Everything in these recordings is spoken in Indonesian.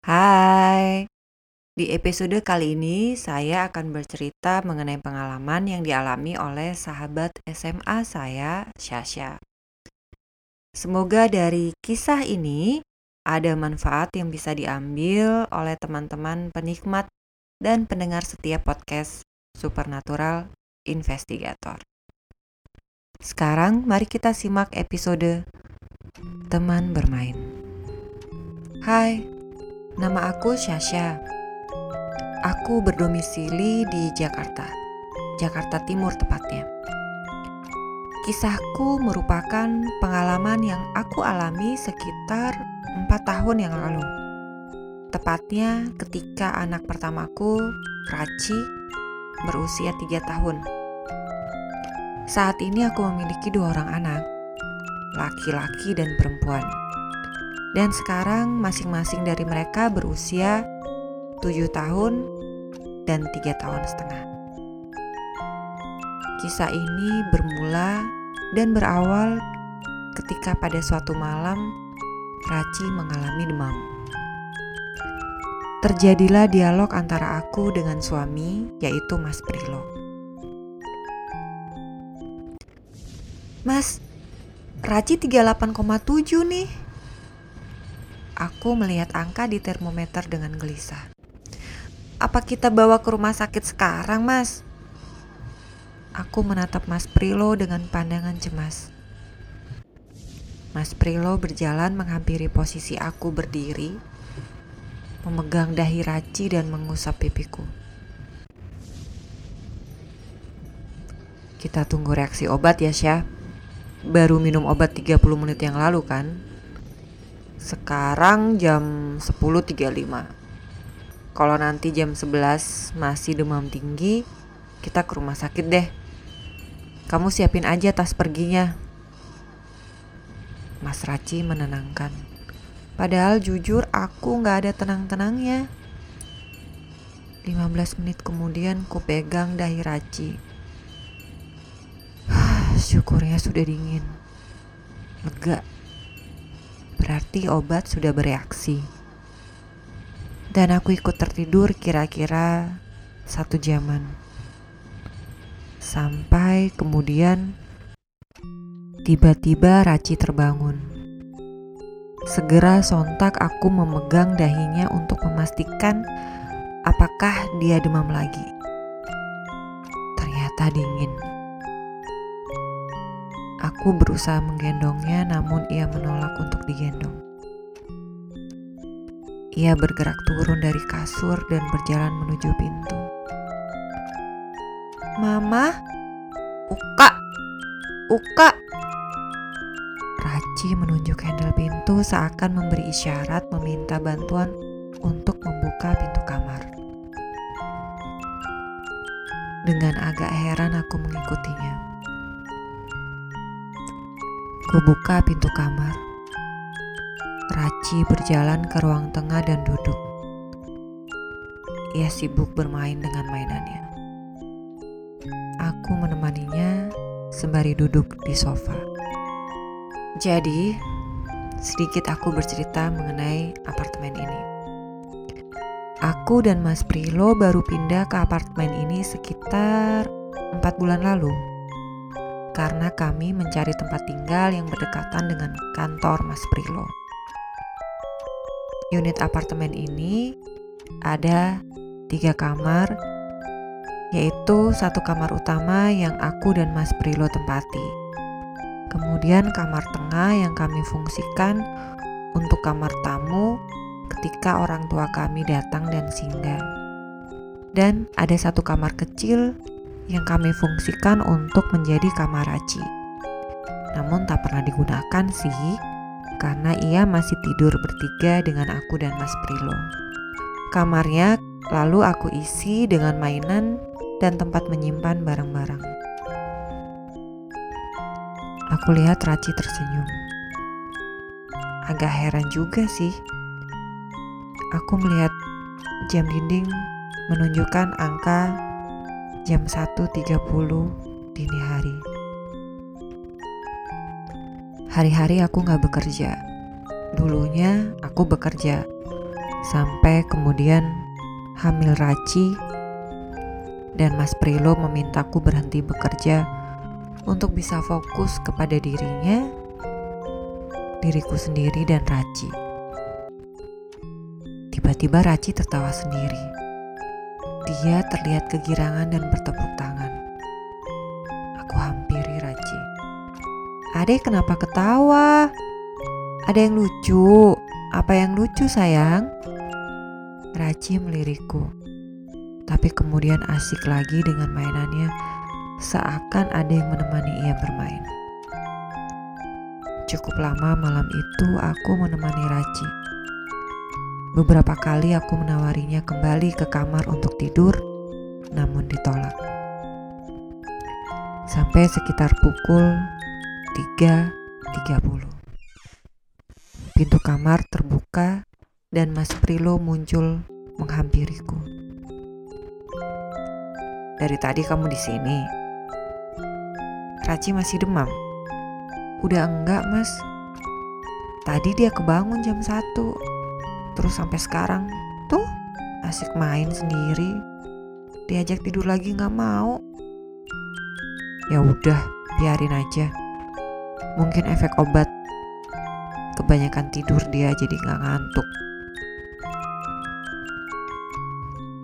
Hai, di episode kali ini saya akan bercerita mengenai pengalaman yang dialami oleh sahabat SMA saya, Syasha. Semoga dari kisah ini ada manfaat yang bisa diambil oleh teman-teman penikmat dan pendengar setiap podcast Supernatural Investigator. Sekarang mari kita simak episode Teman Bermain. Hai, nama aku Syasha. Aku berdomisili di Jakarta, Jakarta Timur tepatnya. Kisahku merupakan pengalaman yang aku alami sekitar empat tahun yang lalu. Tepatnya ketika anak pertamaku, Raci, berusia tiga tahun. Saat ini aku memiliki dua orang anak, laki-laki dan perempuan. Dan sekarang masing-masing dari mereka berusia tujuh tahun dan tiga tahun setengah. Kisah ini bermula dan berawal ketika pada suatu malam Raci mengalami demam. Terjadilah dialog antara aku dengan suami, yaitu Mas Prilo. Mas, Raci 38,7 nih. Aku melihat angka di termometer dengan gelisah. Apa kita bawa ke rumah sakit sekarang, Mas? Aku menatap Mas Prilo dengan pandangan cemas. Mas Prilo berjalan menghampiri posisi aku berdiri, memegang dahi Raci dan mengusap pipiku. Kita tunggu reaksi obat ya, Syah baru minum obat 30 menit yang lalu kan sekarang jam 10.35 kalau nanti jam 11 masih demam tinggi kita ke rumah sakit deh. Kamu siapin aja tas perginya. Mas Raci menenangkan. Padahal jujur aku gak ada tenang-tenangnya. 15 menit kemudian ku pegang dahi Raci. Syukurnya sudah dingin. Lega. Berarti obat sudah bereaksi. Dan aku ikut tertidur kira-kira satu jaman. Sampai kemudian tiba-tiba Raci terbangun. Segera sontak aku memegang dahinya untuk memastikan apakah dia demam lagi. Ternyata dingin. Aku berusaha menggendongnya, namun ia menolak untuk digendong. Ia bergerak turun dari kasur dan berjalan menuju pintu. "Mama, Uka, Uka!" Raci menunjuk handle pintu seakan memberi isyarat meminta bantuan untuk membuka pintu kamar. Dengan agak heran aku mengikutinya. Kubuka pintu kamar. Raci berjalan ke ruang tengah dan duduk. Ia sibuk bermain dengan mainannya. Aku menemaninya sembari duduk di sofa. Jadi, sedikit aku bercerita mengenai apartemen ini. Aku dan Mas Prilo baru pindah ke apartemen ini sekitar empat bulan lalu karena kami mencari tempat tinggal yang berdekatan dengan kantor Mas Prilo. Unit apartemen ini ada tiga kamar, yaitu satu kamar utama yang aku dan Mas Prilo tempati. Kemudian kamar tengah yang kami fungsikan untuk kamar tamu ketika orang tua kami datang dan singgah. Dan ada satu kamar kecil yang kami fungsikan untuk menjadi kamar Raci. Namun tak pernah digunakan sih, karena ia masih tidur bertiga dengan aku dan Mas Prilo. Kamarnya lalu aku isi dengan mainan dan tempat menyimpan barang-barang. Aku lihat Raci tersenyum. Agak heran juga sih. Aku melihat jam dinding menunjukkan angka jam 1.30 dini hari. Hari-hari aku gak bekerja. Dulunya aku bekerja, Sampai kemudian hamil Raci dan Mas Prilo memintaku berhenti bekerja untuk bisa fokus kepada dirinya, diriku sendiri dan Raci. Tiba-tiba Raci tertawa sendiri. Dia terlihat kegirangan dan bertepuk tangan. Aku hampiri Raci. Adek kenapa ketawa? Ada yang lucu? Apa yang lucu sayang? Raci melirikku. Tapi kemudian asik lagi dengan mainannya seakan ada yang menemani ia bermain. Cukup lama malam itu aku menemani Raci. Beberapa kali aku menawarinya kembali ke kamar untuk tidur, namun ditolak. Sampai sekitar pukul 3.30. Pintu kamar terbuka dan Mas Prilo muncul menghampiriku. Dari tadi kamu di sini. Raci masih demam. Udah enggak, Mas. Tadi dia kebangun jam 1. Terus sampai sekarang tuh asik main sendiri. Diajak tidur lagi nggak mau. Ya udah, biarin aja. Mungkin efek obat kebanyakan tidur dia jadi nggak ngantuk.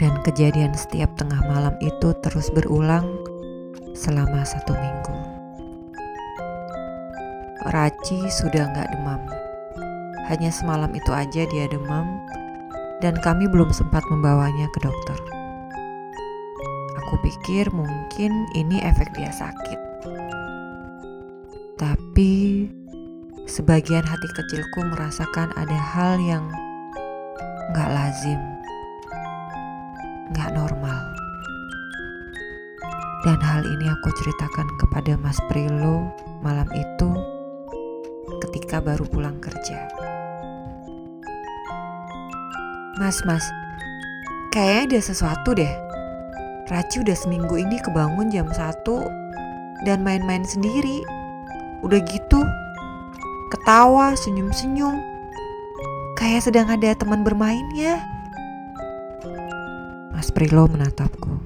Dan kejadian setiap tengah malam itu terus berulang selama satu minggu. Raci sudah nggak demam. Hanya semalam itu aja dia demam dan kami belum sempat membawanya ke dokter. Aku pikir mungkin ini efek dia sakit. Tapi Sebagian hati kecilku merasakan ada hal yang gak lazim, gak normal. Dan hal ini aku ceritakan kepada Mas Prilo malam itu ketika baru pulang kerja. Mas, mas, kayaknya ada sesuatu deh. Raci udah seminggu ini kebangun jam 1 dan main-main sendiri. Udah gitu, ketawa, senyum-senyum, kayak sedang ada teman bermainnya. Mas Prilo menatapku.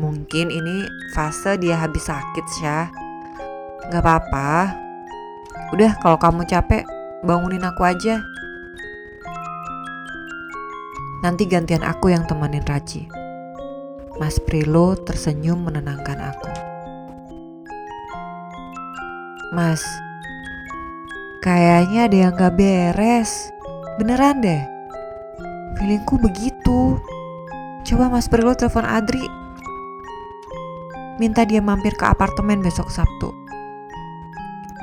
Mungkin ini fase dia habis sakit, Syah. Gak apa-apa. Udah, kalau kamu capek, bangunin aku aja. Nanti gantian aku yang temenin Raji. Mas Prilo tersenyum menenangkan aku. Mas, Kayaknya ada yang gak beres. Beneran deh. Feelingku begitu. Coba Mas Prilo telepon Adri. Minta dia mampir ke apartemen besok Sabtu.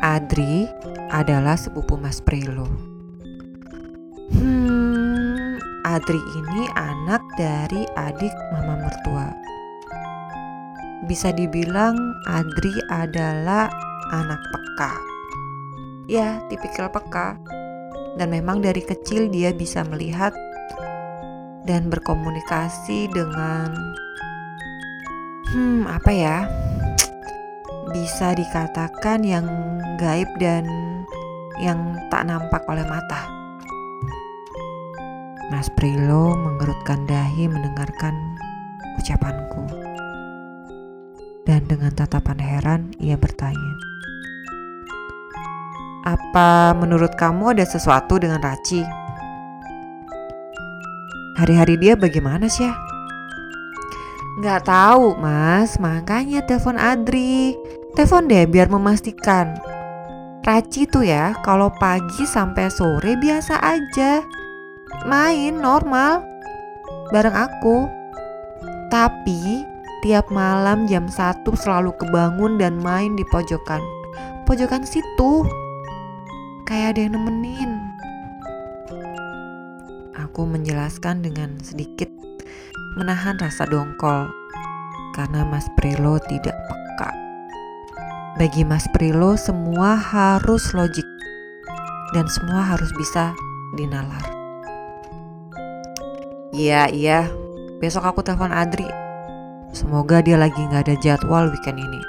Adri adalah sepupu Mas Prilo. Adri ini anak dari adik mama mertua. Bisa dibilang Adri adalah anak peka ya tipikal peka dan memang dari kecil dia bisa melihat dan berkomunikasi dengan hmm apa ya bisa dikatakan yang gaib dan yang tak nampak oleh mata. Mas Prilo mengerutkan dahi mendengarkan ucapanku. Dan dengan tatapan heran ia bertanya, apa menurut kamu ada sesuatu dengan Raci? Hari-hari dia bagaimana sih ya? Gak tahu mas, makanya telepon Adri. Telepon deh biar memastikan. Raci tuh ya, kalau pagi sampai sore biasa aja. Main normal. Bareng aku. Tapi tiap malam jam 1 selalu kebangun dan main di pojokan. Pojokan situ kayak ada yang nemenin. Aku menjelaskan dengan sedikit menahan rasa dongkol karena Mas Prilo tidak peka. Bagi Mas Prilo semua harus logik dan semua harus bisa dinalar. Iya, iya. Besok aku telepon Adri. Semoga dia lagi nggak ada jadwal weekend ini.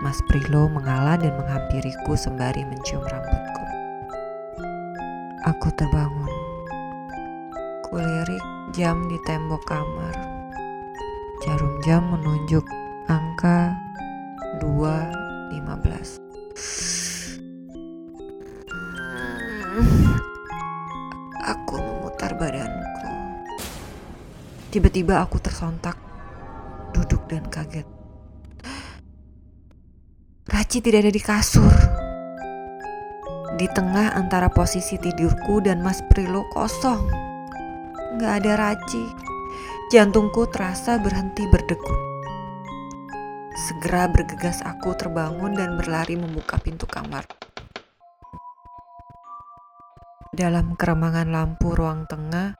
Mas Prilo mengalah dan menghampiriku sembari mencium rambutku. Aku terbangun kulirik jam di tembok kamar. Jarum jam menunjuk angka 2.15. Aku memutar badanku. Tiba-tiba aku tersontak, duduk dan kaget. Raci tidak ada di kasur. Di tengah antara posisi tidurku dan Mas Prilo kosong. Gak ada Raci. Jantungku terasa berhenti berdegup. Segera bergegas aku terbangun dan berlari membuka pintu kamar. Dalam keremangan lampu ruang tengah,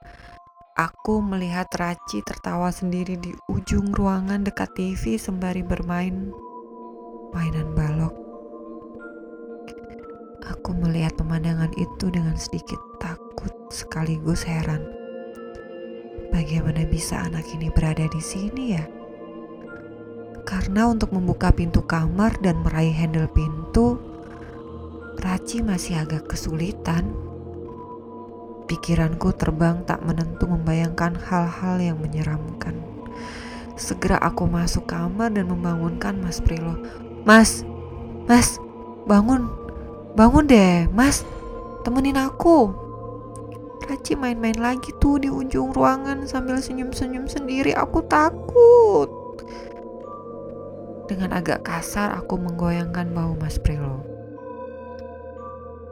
aku melihat Raci tertawa sendiri di ujung ruangan dekat TV sembari bermain mainan balok. Aku melihat pemandangan itu dengan sedikit takut sekaligus heran. Bagaimana bisa anak ini berada di sini ya? Karena untuk membuka pintu kamar dan meraih handle pintu, Raci masih agak kesulitan. Pikiranku terbang tak menentu membayangkan hal-hal yang menyeramkan. Segera aku masuk kamar dan membangunkan Mas Prilo. Mas, Mas, bangun, bangun deh, Mas, temenin aku. Raci main-main lagi tuh di ujung ruangan sambil senyum-senyum sendiri. Aku takut. Dengan agak kasar aku menggoyangkan bau Mas Prilo.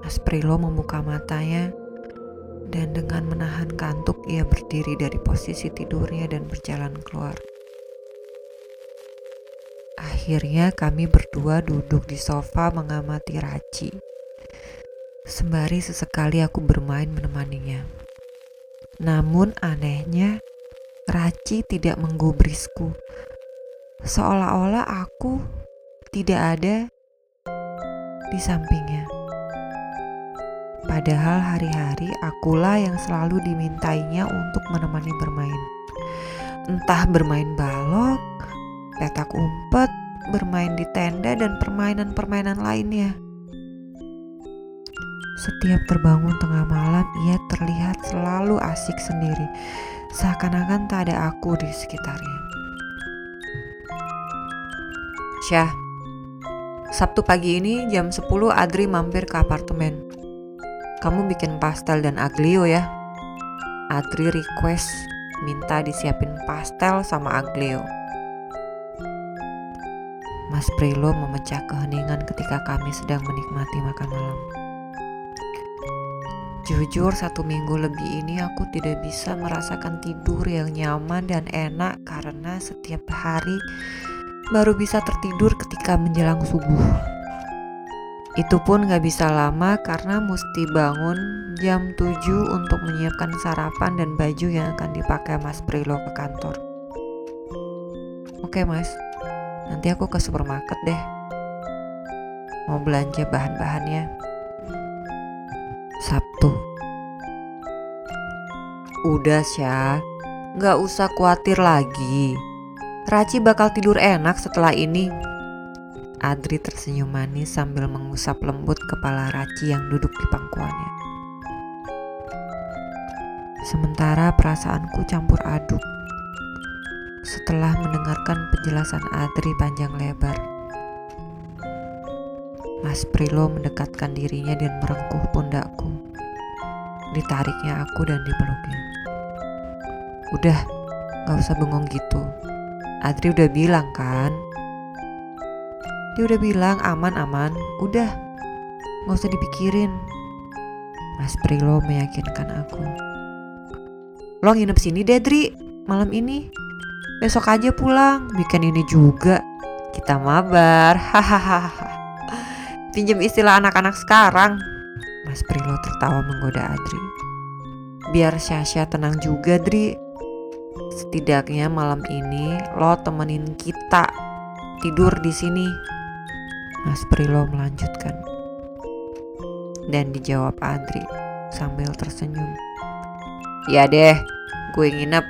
Mas Prilo membuka matanya dan dengan menahan kantuk ia berdiri dari posisi tidurnya dan berjalan keluar. Akhirnya kami berdua duduk di sofa mengamati Raci. Sembari sesekali aku bermain menemaninya. Namun anehnya, Raci tidak menggubrisku. Seolah-olah aku tidak ada di sampingnya. Padahal hari-hari akulah yang selalu dimintainya untuk menemani bermain. Entah bermain balok, petak umpet, bermain di tenda, dan permainan-permainan lainnya. Setiap terbangun tengah malam, ia terlihat selalu asik sendiri, seakan-akan tak ada aku di sekitarnya. Syah, Sabtu pagi ini jam 10 Adri mampir ke apartemen. Kamu bikin pastel dan aglio ya. Adri request minta disiapin pastel sama aglio. Mas Prilo memecah keheningan ketika kami sedang menikmati makan malam. Jujur satu minggu lebih ini aku tidak bisa merasakan tidur yang nyaman dan enak karena setiap hari baru bisa tertidur ketika menjelang subuh. Itu pun gak bisa lama karena mesti bangun jam 7 untuk menyiapkan sarapan dan baju yang akan dipakai Mas Prilo ke kantor. Oke mas, Nanti aku ke supermarket deh. Mau belanja bahan-bahannya. Sabtu. Udah Syah, gak usah khawatir lagi. Raci bakal tidur enak setelah ini. Adri tersenyum manis sambil mengusap lembut kepala Raci yang duduk di pangkuannya. Sementara perasaanku campur aduk setelah mendengarkan penjelasan Adri panjang lebar. Mas Prilo mendekatkan dirinya dan merengkuh pundakku. Ditariknya aku dan dipeluknya. Udah, gak usah bengong gitu. Adri udah bilang kan? Dia udah bilang aman-aman, udah. Gak usah dipikirin. Mas Prilo meyakinkan aku. Lo nginep sini deh, Dri, malam ini. Besok aja pulang, bikin ini juga. Kita mabar, hahaha. Pinjam istilah anak-anak sekarang. Mas Prilo tertawa menggoda Adri. Biar Syasha tenang juga, Dri. Setidaknya malam ini lo temenin kita tidur di sini. Mas Prilo melanjutkan. Dan dijawab Adri sambil tersenyum. Ya deh, gue nginep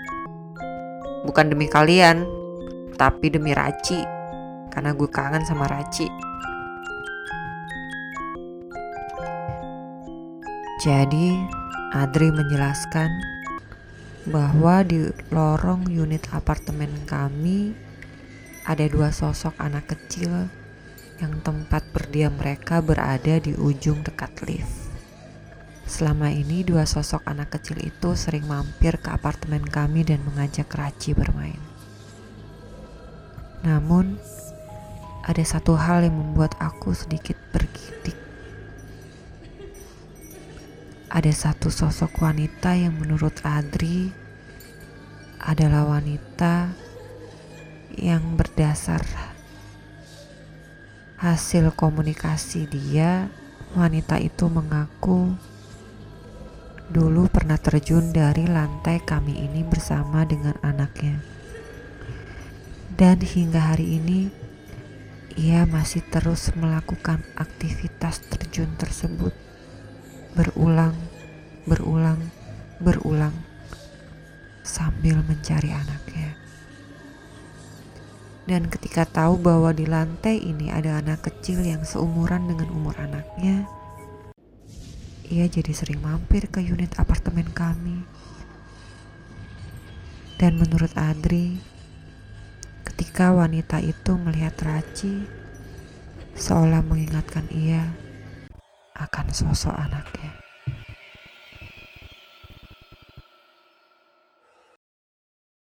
Bukan demi kalian, tapi demi Raci. Karena gue kangen sama Raci. Jadi, Adri menjelaskan bahwa di lorong unit apartemen kami ada dua sosok anak kecil yang tempat berdiam mereka berada di ujung dekat lift. Selama ini dua sosok anak kecil itu sering mampir ke apartemen kami dan mengajak Raci bermain. Namun, ada satu hal yang membuat aku sedikit bergidik. Ada satu sosok wanita yang menurut Adri adalah wanita yang berdasar hasil komunikasi dia, wanita itu mengaku dulu pernah terjun dari lantai kami ini bersama dengan anaknya. Dan hingga hari ini ia masih terus melakukan aktivitas terjun tersebut berulang, berulang, berulang sambil mencari anaknya. Dan ketika tahu bahwa di lantai ini ada anak kecil yang seumuran dengan umur anaknya, ia jadi sering mampir ke unit apartemen kami. Dan menurut Adri, ketika wanita itu melihat Raci, seolah mengingatkan ia akan sosok anaknya.